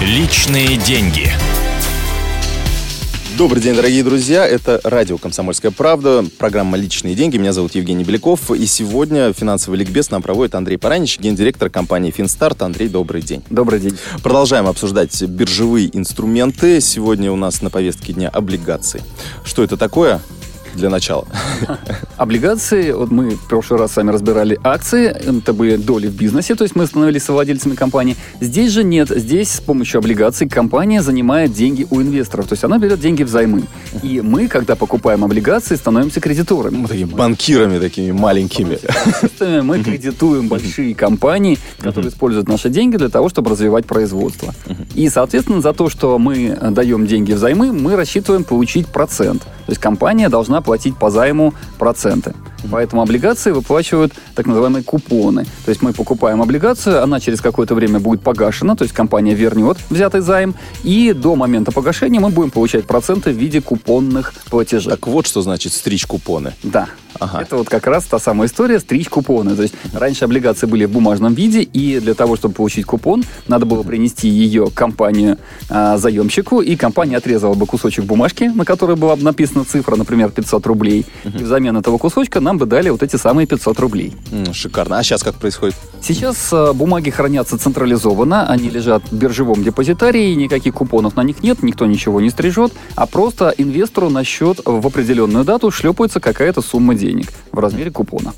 Личные деньги. Добрый день, дорогие друзья. Это радио «Комсомольская правда», программа «Личные деньги». Меня зовут Евгений Беляков. И сегодня финансовый ликбез нам проводит Андрей Паранич, гендиректор компании «Финстарт». Андрей, добрый день. Добрый день. Продолжаем обсуждать биржевые инструменты. Сегодня у нас на повестке дня облигации. Что это такое? для начала. Облигации, вот мы в прошлый раз с вами разбирали акции, это были доли в бизнесе, то есть мы становились совладельцами компании. Здесь же нет, здесь с помощью облигаций компания занимает деньги у инвесторов, то есть она берет деньги взаймы. И мы, когда покупаем облигации, становимся кредиторами. Мы такими банкирами такими маленькими. Мы кредитуем большие компании, которые используют наши деньги для того, чтобы развивать производство. И, соответственно, за то, что мы даем деньги взаймы, мы рассчитываем получить процент. То есть компания должна платить по займу проценты. Поэтому облигации выплачивают так называемые купоны. То есть мы покупаем облигацию, она через какое-то время будет погашена, то есть компания вернет взятый займ, и до момента погашения мы будем получать проценты в виде купонных платежей. Так вот что значит стричь купоны. Да. Ага. Это вот как раз та самая история стричь купоны. То есть раньше облигации были в бумажном виде, и для того, чтобы получить купон, надо было принести ее компанию а, заемщику, и компания отрезала бы кусочек бумажки, на которой была бы написана цифра, например, 500 рублей. И взамен этого кусочка нам бы дали вот эти самые 500 рублей. шикарно. А сейчас как происходит? Сейчас э, бумаги хранятся централизованно, они лежат в биржевом депозитарии, никаких купонов на них нет, никто ничего не стрижет, а просто инвестору на счет в определенную дату шлепается какая-то сумма денег в размере купона.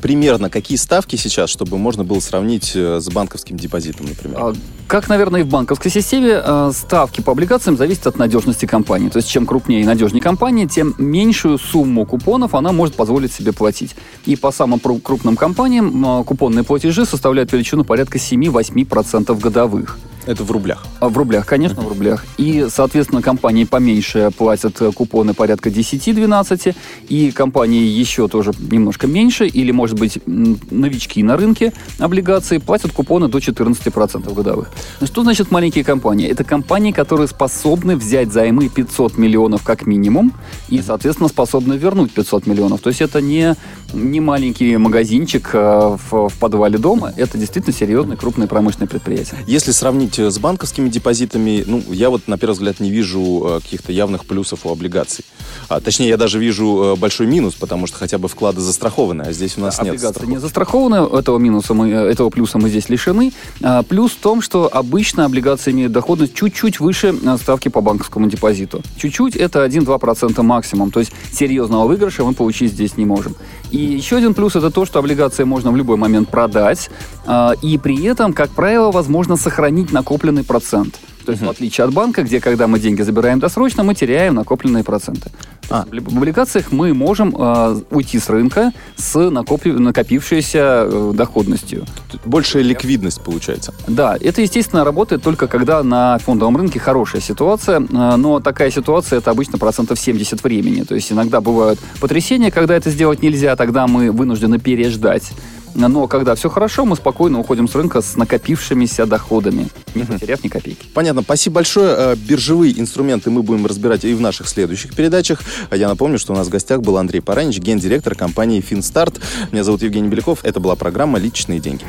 Примерно какие ставки сейчас, чтобы можно было сравнить э, с банковским депозитом, например? А, как, наверное, и в банковской системе, э, ставки по облигациям зависят от надежности компании. То есть, чем крупнее и надежнее компания, тем меньшую сумму купонов она может позволить себе платить. И по самым крупным компаниям купонные платежи платежи составляют величину порядка 7-8% годовых. Это в рублях? А, в рублях, конечно, в рублях. И, соответственно, компании поменьше платят э, купоны порядка 10-12, и компании еще тоже немножко меньше, или, может быть, новички на рынке облигаций платят купоны до 14% годовых. Что значит маленькие компании? Это компании, которые способны взять займы 500 миллионов как минимум, и, соответственно, способны вернуть 500 миллионов. То есть это не, не маленький магазинчик э, в, в подвале дома, это действительно серьезное крупное промышленное предприятие. Если сравнить быть, э, с банковскими депозитами, ну, я вот на первый взгляд не вижу э, каких-то явных плюсов у облигаций. А, точнее, я даже вижу э, большой минус, потому что хотя бы вклады застрахованы, а здесь у нас нет. Облигации не застрахованы, этого минуса мы, этого плюса мы здесь лишены. А, плюс в том, что обычно облигации имеют доходность чуть-чуть выше ставки по банковскому депозиту. Чуть-чуть это 1-2% максимум, то есть серьезного выигрыша мы получить здесь не можем. И еще один плюс это то, что облигации можно в любой момент продать, а, и при этом, как правило, возможно сохранить накопленный процент. То есть, uh-huh. в отличие от банка, где, когда мы деньги забираем досрочно, мы теряем накопленные проценты. А. В облигациях мы можем э, уйти с рынка с накопи- накопившейся э, доходностью. Большая ликвидность получается. Да, это, естественно, работает только когда на фондовом рынке хорошая ситуация, э, но такая ситуация это обычно процентов 70 времени. То есть иногда бывают потрясения, когда это сделать нельзя, тогда мы вынуждены переждать но когда все хорошо, мы спокойно уходим с рынка с накопившимися доходами, не потеряв ни копейки. Понятно. Спасибо большое. Э, биржевые инструменты мы будем разбирать и в наших следующих передачах. Я напомню, что у нас в гостях был Андрей Паранич, гендиректор компании «Финстарт». Меня зовут Евгений Беляков. Это была программа «Личные деньги».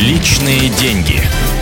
Личные деньги.